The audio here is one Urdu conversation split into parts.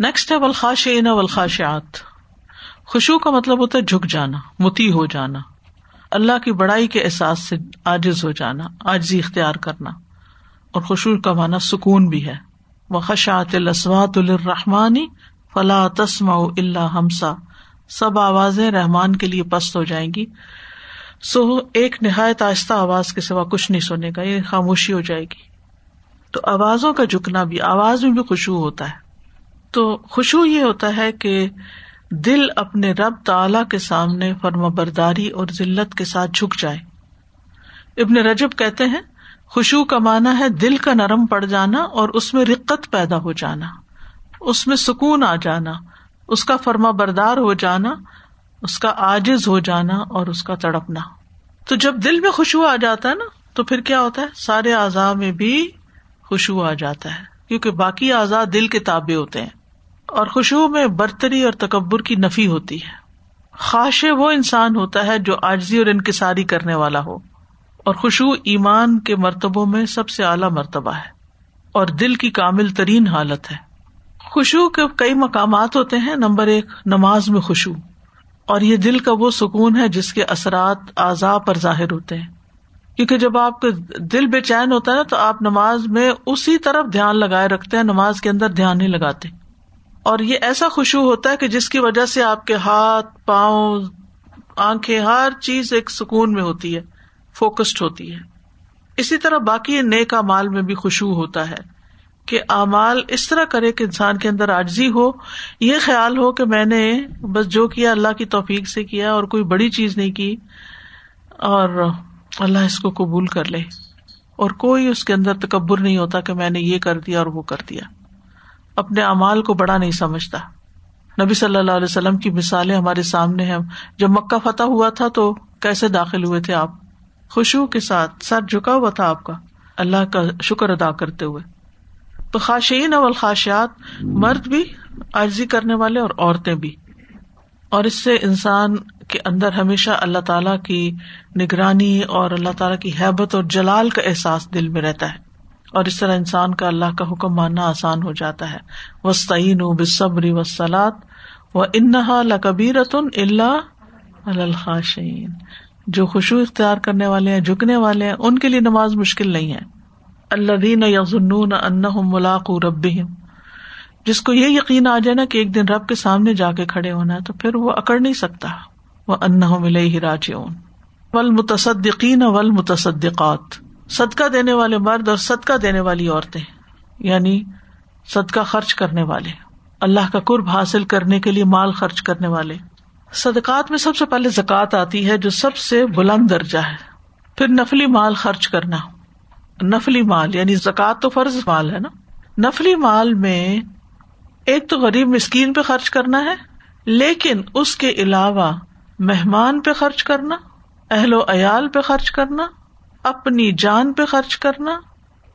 نیکسٹ ہے ولخاشین ولخاشات خوشبو کا مطلب ہوتا ہے جھک جانا، متی ہو جانا. اللہ کی بڑائی کے احساس سے آجز ہو جانا آجزی اختیار کرنا. اور خوشبو کا مانا سکون بھی ہے. وہ خشات الاسوات الرحمانی فلاں تسما اللہ ہمسا سب آوازیں رحمان کے لیے پست ہو جائیں گی. سو ایک نہایت آہستہ آواز کے سوا کچھ نہیں سونے کا، یہ خاموشی ہو جائے گی. تو آوازوں کا جھکنا بھی، آواز میں بھی خوشبو ہوتا ہے. تو خوشبو یہ ہوتا ہے کہ دل اپنے رب تعلی کے سامنے فرم برداری اور ذلت کے ساتھ جھک جائے۔ ابن رجب کہتے ہیں خوشبو کا مانا ہے دل کا نرم پڑ جانا اور اس میں رقت پیدا ہو جانا، اس میں سکون آ جانا، اس کا فرما بردار ہو جانا، اس کا آجز ہو جانا اور اس کا تڑپنا۔ تو جب دل میں خوشبو آ جاتا ہے نا، تو پھر کیا ہوتا ہے؟ سارے اعضاء میں بھی خوشبو آ جاتا ہے، کیونکہ باقی اعضاء دل کے تابے ہوتے ہیں۔ اور خوشبو میں برتری اور تکبر کی نفی ہوتی ہے۔ خواش وہ انسان ہوتا ہے جو آجزی اور انکساری کرنے والا ہو۔ اور خوشبو ایمان کے مرتبوں میں سب سے اعلیٰ مرتبہ ہے۔ اور دل کی کامل ترین حالت ہے۔ خوشبو کے کئی مقامات ہوتے ہیں۔ نمبر ایک، نماز میں خوشبو اور یہ دل کا وہ سکون ہے جس کے اثرات اعضاء پر ظاہر ہوتے ہیں۔ کیونکہ جب آپ کا دل بے چین ہوتا ہے نا تو آپ نماز میں اسی طرف دھیان لگائے رکھتے ہیں، نماز کے اندر دھیان نہیں لگاتے۔ اور یہ ایسا خوشبو ہوتا ہے کہ جس کی وجہ سے آپ کے ہاتھ، پاؤں، آنکھیں، ہر چیز ایک سکون میں ہوتی ہے فوکسڈ ہوتی ہے۔ اسی طرح باقی نیکا مال میں بھی خوشبو ہوتا ہے کہ اعمال اس طرح کرے کہ انسان کے اندر آجزی ہو۔ یہ خیال ہو کہ میں نے بس جو کیا اللہ کی توفیق سے کیا اور کوئی بڑی چیز نہیں کی اور اللہ اس کو قبول کر لے۔ اور کوئی اس کے اندر تکبر نہیں ہوتا کہ میں نے یہ کر دیا اور وہ کر دیا۔ اپنے امال کو بڑا نہیں سمجھتا۔ نبی صلی اللہ علیہ وسلم کی مثالیں ہمارے سامنے ہیں۔ جب مکہ فتح ہوا تھا تو کیسے داخل ہوئے تھے آپ؟ خوشبو کے ساتھ سر جھکا ہوا تھا آپ کا۔ اللہ کا شکر ادا کرتے ہوئے۔ تو خاشین اول خاشیات مرد بھی عرضی کرنے والے اور عورتیں بھی۔ اور اس سے انسان کے اندر ہمیشہ اللہ تعالی کی نگرانی اور اللہ تعالیٰ کی حیبت اور جلال کا احساس دل میں رہتا ہے۔ اور اس طرح انسان کا اللہ کا حکم ماننا آسان ہو جاتا ہے۔ وسطین بصبری وسلات و انہا لکبیرتن اللہ الخاشین جو خوشبو اختیار کرنے والے ہیں، جھکنے والے ہیں، ان کے لیے نماز مشکل نہیں ہے۔ اللہ دین یزن ان ملاق رب جس کو یہ یقین آ جائے نا کہ ایک دن رب کے سامنے جا کے کھڑے ہونا ہے، تو پھر وہ اکڑ نہیں سکتا۔ وہ ان ملے ہی راج ول متصدقین ول متصدقات صدقہ دینے والے مرد اور صدقہ دینے والی عورتیں یعنی صدقہ خرچ کرنے والے، اللہ کا قرب حاصل کرنے کے لیے مال خرچ کرنے والے۔ صدقات میں سب سے پہلے زکوٰۃ آتی ہے جو سب سے بلند درجہ ہے۔ پھر نفلی مال خرچ کرنا۔ نفلی مال یعنی زکوٰۃ تو فرض مال ہے نا۔ نفلی مال میں ایک تو غریب مسکین پہ خرچ کرنا ہے، لیکن اس کے علاوہ مہمان پہ خرچ کرنا، اہل و عیال پہ خرچ کرنا اپنی جان پہ خرچ کرنا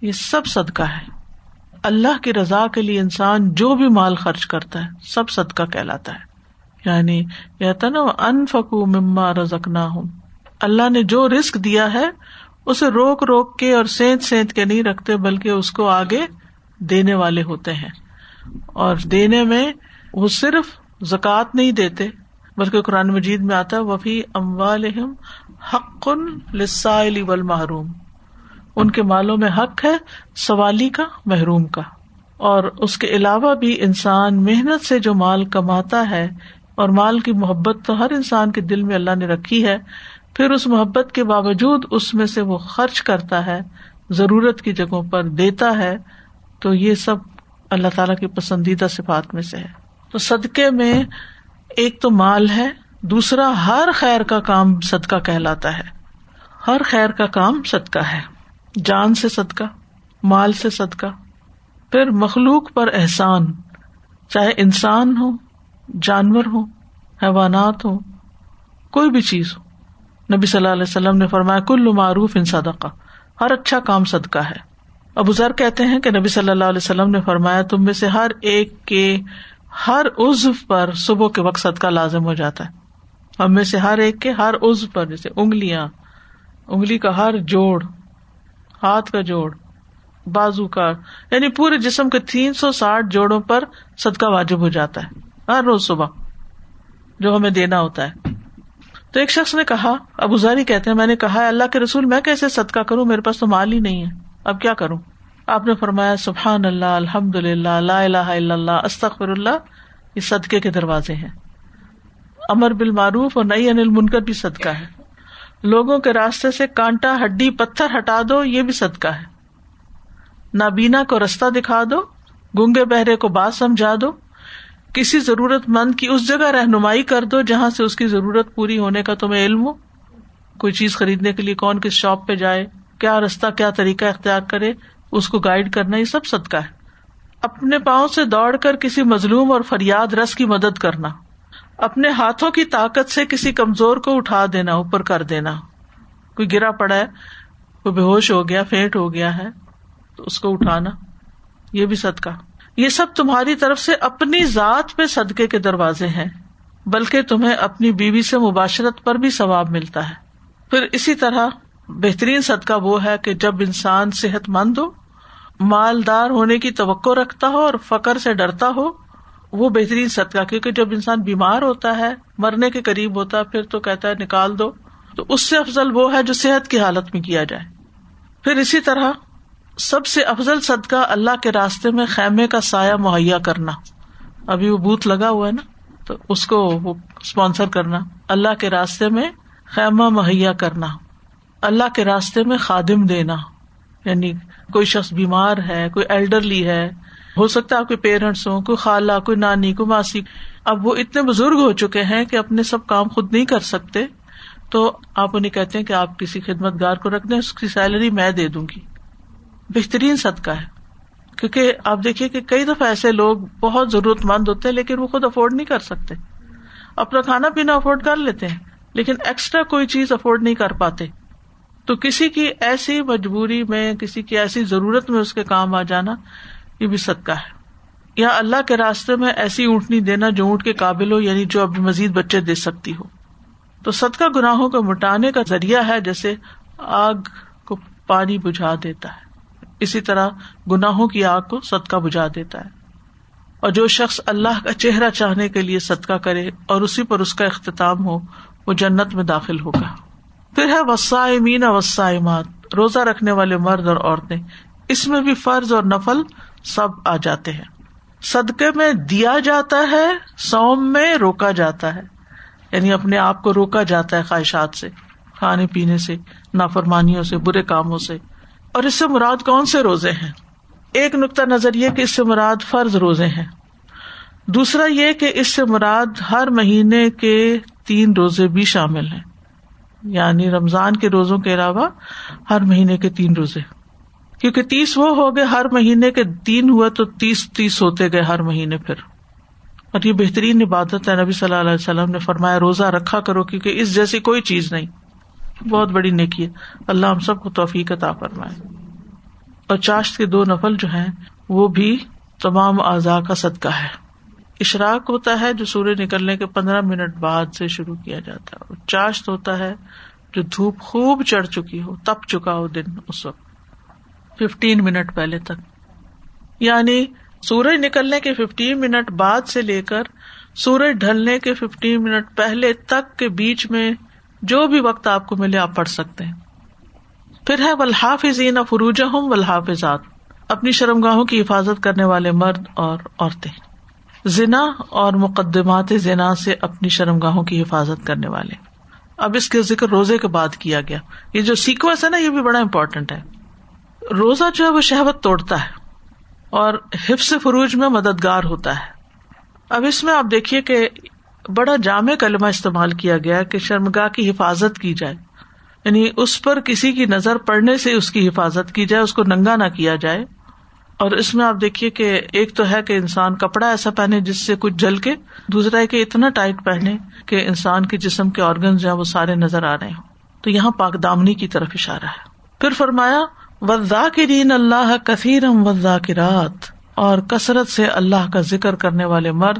یہ سب صدقہ ہے۔ اللہ کی رضا کے لیے انسان جو بھی مال خرچ کرتا ہے، سب صدقہ کہلاتا ہے۔ یعنی کہتا نا ان فکو مما رزکنا ہوں اللہ نے جو رسک دیا ہے، اسے روک روک کے اور سینت سینت کے نہیں رکھتے، بلکہ اس کو آگے دینے والے ہوتے ہیں۔ اور دینے میں وہ صرف زکوٰۃ نہیں دیتے، بلکہ قرآن مجید میں آتا ہے، وفی اموال حق لسائل ول محروم ان کے مالوں میں حق ہے، سوالی کا، محروم کا۔ اور اس کے علاوہ بھی انسان محنت سے جو مال کماتا ہے، اور مال کی محبت تو ہر انسان کے دل میں اللہ نے رکھی ہے، پھر اس محبت کے باوجود اس میں سے وہ خرچ کرتا ہے، ضرورت کی جگہوں پر دیتا ہے، تو یہ سب اللہ تعالی کی پسندیدہ صفات میں سے ہے۔ تو صدقے میں ایک تو مال ہے دوسرا ہر خیر کا کام صدقہ کہلاتا ہے۔ ہر خیر کا کام صدقہ ہے۔ جان سے صدقہ، مال سے صدقہ۔ پھر مخلوق پر احسان، چاہے انسان ہو، جانور ہو، حیوانات ہو، کوئی بھی چیز ہو۔ نبی صلی اللہ علیہ وسلم نے فرمایا، کل معروف ان صدقہ۔ ہر اچھا کام صدقہ ہے۔ ابو ذر کہتے ہیں کہ نبی صلی اللہ علیہ وسلم نے فرمایا، تم میں سے ہر ایک کے ہر عزو پر صبح کے وقت صدقہ لازم ہو جاتا ہے۔ ہم میں سے ہر ایک کے ہر عزو پر، جیسے انگلیاں، انگلی کا ہر جوڑ، ہاتھ کا جوڑ، بازو کا یعنی پورے جسم کے تین سو ساٹھ جوڑوں پر صدقہ واجب ہو جاتا ہے، ہر روز صبح جو ہمیں دینا ہوتا ہے۔ تو ایک شخص نے کہا ابوزاری کہتے ہیں، میں نے کہا اللہ کے رسول، میں کیسے صدقہ کروں؟ میرے پاس تو مال ہی نہیں ہے، اب کیا کروں؟ آپ نے فرمایا، سبحان اللہ الحمد للہ اللہ اللہ اللہ استخر اللہ، یہ صدقے کے دروازے ہیں۔ امر بالمعروف اور نئی انل منکر بھی صدقہ ہے۔ لوگوں کے راستے سے کانٹا، ہڈی، پتھر ہٹا دو، یہ بھی صدقہ ہے۔ نابینا کو رستہ دکھا دو، گنگے بہرے کو بات سمجھا دو۔ کسی ضرورت مند کی اس جگہ رہنمائی کر دو جہاں سے اس کی ضرورت پوری ہونے کا تمہیں علم ہو۔ کوئی چیز خریدنے کے لیے کون کس شاپ پہ جائے، کیا رستہ، کیا طریقہ اختیار کرے، اس کو گائڈ کرنا، یہ سب صدقہ ہے۔ اپنے پاؤں سے دوڑ کر کسی مظلوم اور فریاد رس کی مدد کرنا۔ اپنے ہاتھوں کی طاقت سے کسی کمزور کو اٹھا دینا، اوپر کر دینا۔ کوئی گرا پڑا ہے، کوئی بے ہوش ہو گیا فینٹ ہو گیا ہے، تو اس کو اٹھانا۔ یہ بھی صدقہ۔ یہ سب تمہاری طرف سے اپنی ذات پہ صدقے کے دروازے ہیں، بلکہ تمہیں اپنی بیوی سے مباشرت پر بھی ثواب ملتا ہے۔ پھر اسی طرح بہترین صدقہ وہ ہے کہ جب انسان صحت مند ہو، مالدار ہونے کی توقع رکھتا ہو اور فخر سے ڈرتا ہو وہ بہترین صدقہ، کیونکہ جب انسان بیمار ہوتا ہے، مرنے کے قریب ہوتا ہے پھر تو کہتا ہے نکال دو۔ تو اس سے افضل وہ ہے جو صحت کی حالت میں کیا جائے۔ پھر اسی طرح سب سے افضل صدقہ اللہ کے راستے میں خیمے کا سایہ مہیا کرنا۔ ابھی وہ بوتھ لگا ہوا ہے نا، تو اس کو وہ اسپانسر کرنا۔ اللہ کے راستے میں خیمہ مہیا کرنا۔ اللہ کے راستے میں خادم دینا۔ یعنی کوئی شخص بیمار ہے، کوئی ایلڈرلی ہے ہو سکتا ہے آپ کے پیرنٹس ہوں کوئی خالہ کوئی نانی کوئی ماسی اب وہ اتنے بزرگ ہو چکے ہیں کہ اپنے سب کام خود نہیں کر سکتے۔ تو آپ انہیں کہتے ہیں کہ آپ کسی خدمت گار کو رکھ دیں، اس کی سیلری میں دے دوں گی۔ بہترین صدقہ ہے۔ کیونکہ آپ دیکھیے کہ کئی دفعہ ایسے لوگ بہت ضرورت مند ہوتے ہیں لیکن وہ خود افورڈ نہیں کر سکتے۔ اپنا کھانا پینا افورڈ کر لیتے ہیں، لیکن ایکسٹرا کوئی چیز افورڈ نہیں کر پاتے۔ تو کسی کی ایسی مجبوری میں، کسی کی ایسی ضرورت میں اس کے کام آ جانا یہ بھی صدقہ ہے۔ یا اللہ کے راستے میں ایسی اونٹنی دینا جو اونٹ کے قابل ہو یعنی جو ابھی مزید بچے دے سکتی ہو۔ تو صدقہ گناہوں کو مٹانے کا ذریعہ ہے، جیسے آگ کو پانی بجھا دیتا ہے۔ اسی طرح گناہوں کی آگ کو صدقہ بجھا دیتا ہے۔ اور جو شخص اللہ کا چہرہ چاہنے کے لیے صدقہ کرے اور اسی پر اس کا اختتام ہو، وہ جنت میں داخل ہوگا۔ پھر ہے وسائمین وسائمات، روزہ رکھنے والے مرد اور عورتیں۔ اس میں بھی فرض اور نفل سب آ جاتے ہیں۔ صدقے میں دیا جاتا ہے سوم میں روکا جاتا ہے۔ یعنی اپنے آپ کو روکا جاتا ہے خواہشات سے، کھانے پینے سے، نافرمانیوں سے، برے کاموں سے۔ اور اس سے مراد کون سے روزے ہیں؟ ایک نقطۂ نظر یہ کہ اس سے مراد فرض روزے ہیں۔ دوسرا یہ کہ اس سے مراد ہر مہینے کے تین روزے بھی شامل ہیں۔ یعنی رمضان کے روزوں کے علاوہ ہر مہینے کے تین روزے۔ کیونکہ تیس وہ ہو گئے ہر مہینے کے تین ہوئے تو تیس تیس ہوتے گئے ہر مہینے پھر۔ اور یہ بہترین عبادت ہے۔ نبی صلی اللہ علیہ وسلم نے فرمایا روزہ رکھا کرو کیونکہ اس جیسی کوئی چیز نہیں۔ بہت بڑی نیکی ہے۔ اللہ ہم سب کو توفیق عطا فرمائے۔ اور چاشت کے دو نفل جو ہیں، وہ بھی تمام اعضاء کا صدقہ ہے۔ اشراق ہوتا ہے جو سورج نکلنے کے پندرہ منٹ بعد سے شروع کیا جاتا ہے۔ اور چاشت ہوتا ہے جو دھوپ خوب چڑھ چکی ہو، تپ چکا ہو دن اس وقت۔ ففٹین منٹ پہلے تک۔ یعنی سورج نکلنے کے ففٹین منٹ بعد سے لے کر سورج ڈھلنے کے ففٹین منٹ پہلے تک کے بیچ میں جو بھی وقت آپ کو ملے آپ پڑھ سکتے ہیں۔ پھر ہے ولحافظین فروج ہوں ولحافظات اپنی شرم گاہوں کی حفاظت کرنے والے مرد اور عورتیں۔ زنا اور مقدمات زنا سے اپنی شرم گاہوں کی حفاظت کرنے والے۔ اب اس کے ذکر روزے کے بعد کیا گیا۔ یہ جو سیکوینس ہے نا، یہ بھی بڑا امپورٹینٹ ہے۔ روزہ جو ہے وہ شہبت توڑتا ہے اور حفظ فروج میں مددگار ہوتا ہے۔ اب اس میں آپ دیکھیے کہ بڑا جامع کلمہ استعمال کیا گیا کہ شرمگاہ کی حفاظت کی جائے۔ یعنی اس پر کسی کی نظر پڑنے سے اس کی حفاظت کی جائے، اس کو ننگا نہ کیا جائے۔ اور اس میں آپ دیکھیے کہ ایک تو ہے کہ انسان کپڑا ایسا پہنے جس سے کچھ جل کے، دوسرا ہے کہ اتنا ٹائٹ پہنے کہ انسان کے جسم کے آرگنز جو وہ سارے نظر آ رہے ہوں۔ تو یہاں پاک دامنی کی طرف اشارہ ہے۔ پھر فرمایا وزا کے اللہ کثیر وزا کی رات اور کثرت سے اللہ کا ذکر کرنے والے مرد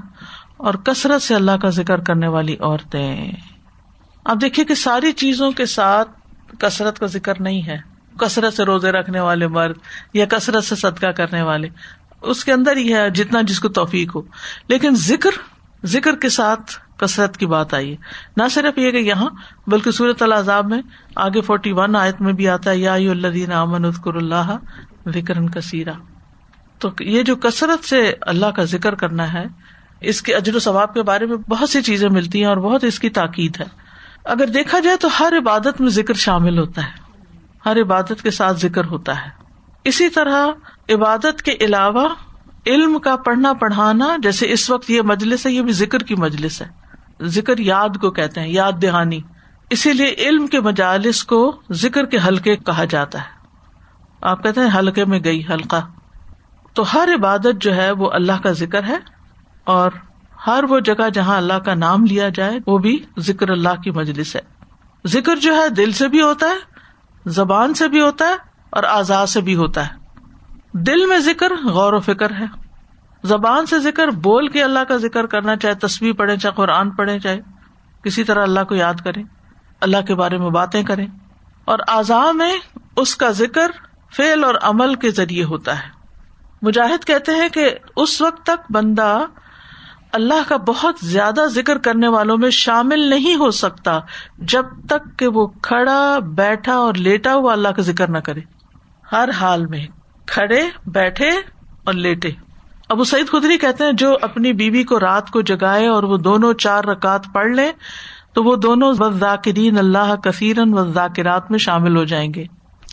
اور کثرت سے اللہ کا ذکر کرنے والی عورتیں۔ اب دیکھیے کہ ساری چیزوں کے ساتھ کثرت کا ذکر نہیں ہے۔ کثرت سے روزے رکھنے والے مرد یا کثرت سے صدقہ کرنے والے۔ اس کے اندر ہی ہے جتنا جس کو توفیق ہو۔ لیکن ذکر ذکر کے ساتھ کثرت کی بات آئی ہے۔ نہ صرف یہ کہ یہاں، بلکہ صورت العذاب میں آگے فورٹی ون آیت میں بھی آتا ہے، یا الدین امن اذکر اللہ ذکر کثیرہ تو یہ جو کثرت سے اللہ کا ذکر کرنا ہے، اس کے اجر و ثواب کے بارے میں بہت سی چیزیں ملتی ہیں اور بہت اس کی تاکید ہے۔ اگر دیکھا جائے تو ہر عبادت میں ذکر شامل ہوتا ہے۔ ہر عبادت کے ساتھ ذکر ہوتا ہے۔ اسی طرح عبادت کے علاوہ علم کا پڑھنا پڑھانا، جیسے اس وقت یہ مجلس ہے، یہ بھی ذکر کی مجلس ہے۔ ذکر یاد کو کہتے ہیں، یاد دہانی۔ اسی لیے علم کے مجالس کو ذکر کے حلقے کہا جاتا ہے۔ آپ کہتے ہیں، حلقے میں گئی، حلقہ۔ تو ہر عبادت جو ہے، وہ اللہ کا ذکر ہے اور ہر وہ جگہ جہاں اللہ کا نام لیا جائے، وہ بھی ذکر اللہ کی مجلس ہے۔ ذکر جو ہے، دل سے بھی ہوتا ہے، زبان سے بھی ہوتا ہے اور آزاد سے بھی ہوتا ہے۔ دل میں ذکر غور و فکر ہے۔ زبان سے ذکر، بول کے اللہ کا ذکر کرنا، چاہے تصویر پڑھے چاہے قرآن پڑھے چاہے کسی طرح اللہ کو یاد کرے اللہ کے بارے میں باتیں کریں۔ اور اعضاء میں اس کا ذکر فیل اور عمل کے ذریعے ہوتا ہے۔ مجاہد کہتے ہیں کہ اس وقت تک بندہ اللہ کا بہت زیادہ ذکر کرنے والوں میں شامل نہیں ہو سکتا جب تک کہ وہ کھڑا، بیٹھا اور لیٹا ہوا اللہ کا ذکر نہ کرے۔ ہر حال میں کھڑے، بیٹھے اور لیٹے۔ ابو سعید خدری کہتے ہیں، جو اپنی بیوی کو رات کو جگائے اور وہ دونوں چار رکعت پڑھ لیں، تو وہ دونوں ذاکرین اللہ کثیرن و ذاکرات میں شامل ہو جائیں گے۔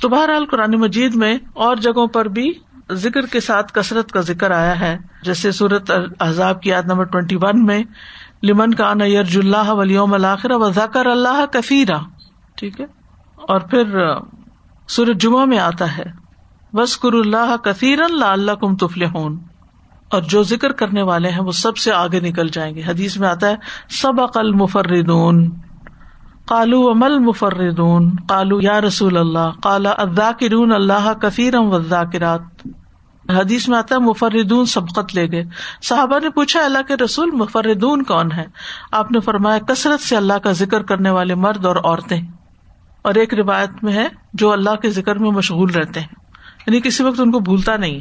تو بہرحال قرآن مجید میں اور جگہوں پر بھی ذکر کے ساتھ کثرت کا ذکر آیا ہے۔ جیسے صورت احزاب کی یاد نمبر ٹوینٹی ون میں، لمن کا نیرج اللہ ولیوم الآخر و ذکر اللہ کثیرہ ٹھیک ہے؟ اور پھر سورت جمعہ میں آتا ہے۔ بس کر اللہ کثیر اللہ اللہ کم تفل اور جو ذکر کرنے والے ہیں وہ سب سے آگے نکل جائیں گے۔ حدیث میں آتا ہے سب عقل مفردون کالو امل مفردون کالو یا رسول اللہ کالا اداکرون اللہ کثیرم و حدیث میں آتا ہے، مفردون سبقت لے گئے۔ صحابہ نے پوچھا، اللہ کے رسول مفردون کون ہے آپ نے فرمایا، کثرت سے اللہ کا ذکر کرنے والے مرد اور عورتیں۔ اور ایک روایت میں ہے، جو اللہ کے ذکر میں مشغول رہتے ہیں۔ یعنی کسی وقت ان کو بھولتا نہیں۔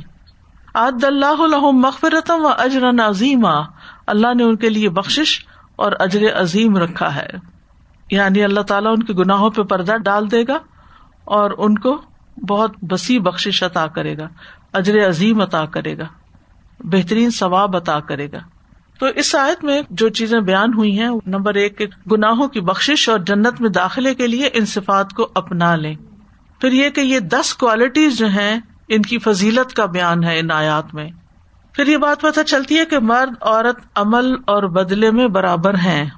عد اللہ مغفرتم و اجر عظیم اللہ نے ان کے لیے بخش اور اجر عظیم رکھا ہے۔ یعنی اللہ تعالیٰ ان کے گناہوں پہ پردہ ڈال دے گا اور ان کو بہت بسی بخش عطا کرے گا، اجر عظیم عطا کرے گا، بہترین ثواب عطا کرے گا۔ تو اس آیت میں جو چیزیں بیان ہوئی ہیں، نمبر ایک گناہوں کی بخش اور جنت میں داخلے کے لیے ان صفات کو اپنا لیں۔ پھر یہ کہ یہ دس کوالٹیز جو ہیں ان کی فضیلت کا بیان ہے ان آیات میں۔ پھر یہ بات پتہ چلتی ہے کہ مرد، عورت عمل اور بدلے میں برابر ہیں۔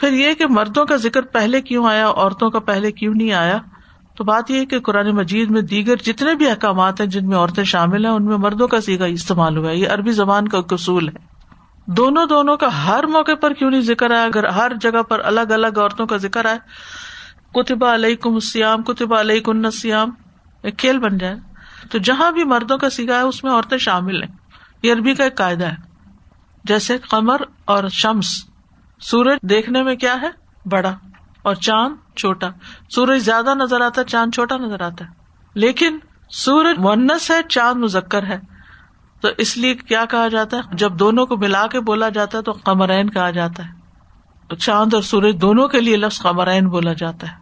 پھر یہ کہ مردوں کا ذکر پہلے کیوں آیا، عورتوں کا پہلے کیوں نہیں آیا؟ تو بات یہ کہ قرآن مجید میں دیگر جتنے بھی احکامات ہیں جن میں عورتیں شامل ہیں، ان میں مردوں کا سیگا استعمال ہوا ہے۔ یہ عربی زبان کا قصول ہے۔ دونوں دونوں کا ہر موقع پر کیوں نہیں ذکر آیا؟ اگر ہر جگہ پر الگ الگ عورتوں کا ذکر آئے۔ کتبہ علیہ کم سیام کتبہ علیہ کن سیام ایک کھیل بن جائے۔ تو جہاں بھی مردوں کا سیگا ہے، اس میں عورتیں شامل ہیں۔ یہ عربی کا ایک قاعدہ ہے۔ جیسے قمر اور شمس، سورج دیکھنے میں کیا ہے؟ بڑا اور چاند چھوٹا۔ سورج زیادہ نظر آتا ہے، چاند چھوٹا نظر آتا ہے۔ لیکن سورج ونس ہے، چاند مزکر ہے۔ تو اس لیے کیا کہا جاتا ہے؟ جب دونوں کو ملا کے بولا جاتا ہے تو قمرین کہا جاتا ہے۔ چاند اور سورج دونوں کے لیے لفظ قمرین بولا جاتا ہے۔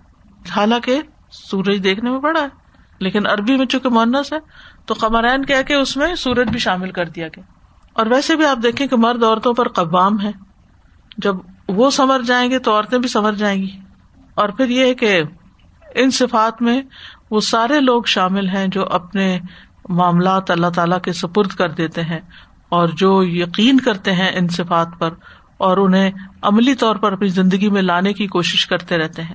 حالانکہ سورج دیکھنے میں بڑا ہے۔ لیکن عربی میں چونکہ مونس ہے، تو قمرین کہہ کے اس میں سورج بھی شامل کر دیا گیا۔ اور ویسے بھی آپ دیکھیں کہ مرد عورتوں پر قبام ہے۔ جب وہ سمر جائیں گے تو عورتیں بھی سمر جائیں گی۔ اور پھر یہ کہ ان صفات میں وہ سارے لوگ شامل ہیں جو اپنے معاملات اللہ تعالی کے سپرد کر دیتے ہیں اور جو یقین کرتے ہیں ان صفات پر اور انہیں عملی طور پر اپنی زندگی میں لانے کی کوشش کرتے رہتے ہیں۔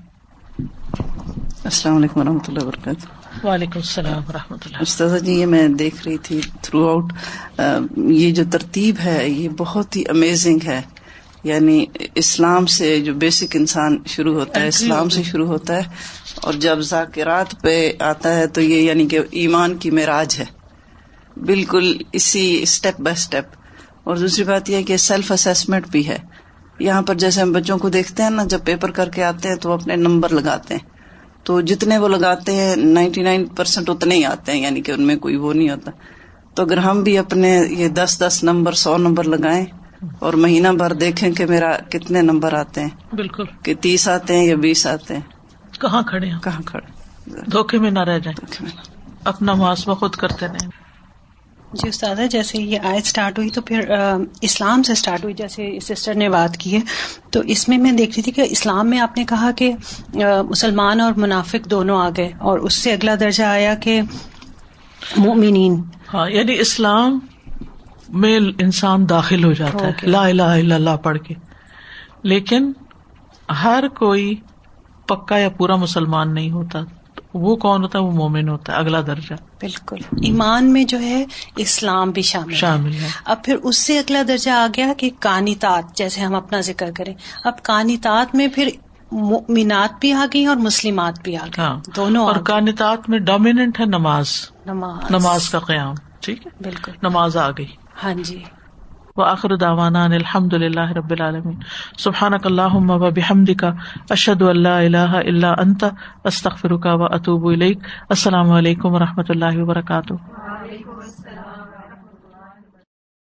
السلام علیکم و رحمۃ اللہ وبرکاتہ۔ وعلیکم السلام و رحمۃ اللہ استاذہ جی یہ میں دیکھ رہی تھی تھرو آؤٹ یہ جو ترتیب ہے یہ بہت ہی امیزنگ ہے۔ یعنی اسلام سے جو بیسک انسان شروع ہوتا ہے اسلام سے شروع ہوتا ہے۔ اور جب ذاکرات پہ آتا ہے تو یہ یعنی کہ ایمان کی معراج ہے۔ بالکل اسی اسٹیپ بائی اسٹیپ اور دوسری بات یہ کہ سیلف اسسمنٹ بھی ہے۔ یہاں پر جیسے ہم بچوں کو دیکھتے ہیں نا جب پیپر کر کے آتے ہیں تو وہ اپنے نمبر لگاتے ہیں۔ تو جتنے وہ لگاتے ہیں نائنٹی نائن پرسینٹ اتنے ہی آتے ہیں یعنی کہ ان میں کوئی وہ نہیں ہوتا۔ تو اگر ہم بھی اپنے یہ دس دس نمبر سو نمبر لگائیں اور مہینہ بھر دیکھیں کہ میرا کتنے نمبر آتے ہیں۔ بالکل۔ کہ تیس آتے ہیں یا بیس آتے ہیں۔ کہاں کھڑے ہیں؟ کہاں کھڑے دھوکے میں نہ رہ جائیں۔ اپنا محاسبہ خود کرتے رہیں۔ جی استاد جیسے یہ آیت اسٹارٹ ہوئی تو پھر اسلام سے اسٹارٹ ہوئی جیسے سسٹر نے بات کی ہے۔ تو اس میں میں دیکھ رہی تھی کہ اسلام میں آپ نے کہا کہ مسلمان اور منافق دونوں آ گئے اور اس سے اگلا درجہ آیا کہ مومنین۔ ہاں یعنی اسلام میں انسان داخل ہو جاتا ہے۔ لا الہ الا اللہ پڑھ کے۔ لیکن ہر کوئی پکا یا پورا مسلمان نہیں ہوتا۔ وہ کون ہوتا ہے؟ وہ مومن ہوتا ہے اگلا درجہ۔ بالکل۔ ایمان میں جو ہے اسلام بھی شامل شامل ہے۔ اب پھر اس سے اگلا درجہ آ گیا کہ کانیتات جیسے ہم اپنا ذکر کریں۔ اب کانیتات میں پھر مینات بھی آ گئی اور مسلمات بھی آ گئی ہاں۔ دونوں اور کانتات میں ڈومیننٹ ہے نماز۔ نماز۔ نماز کا قیام ٹھیک ہے؟ بالکل۔ نماز آ گئی۔ ہاں جی۔ و آخر داوانا الحمد للہ رب العالمین. سبحان اللہ و بحمد کا اشد اللہ اللہ اللہ انت استخر کا و اطوب السلام علیکم و رحمۃ اللہ وبرکاتہ.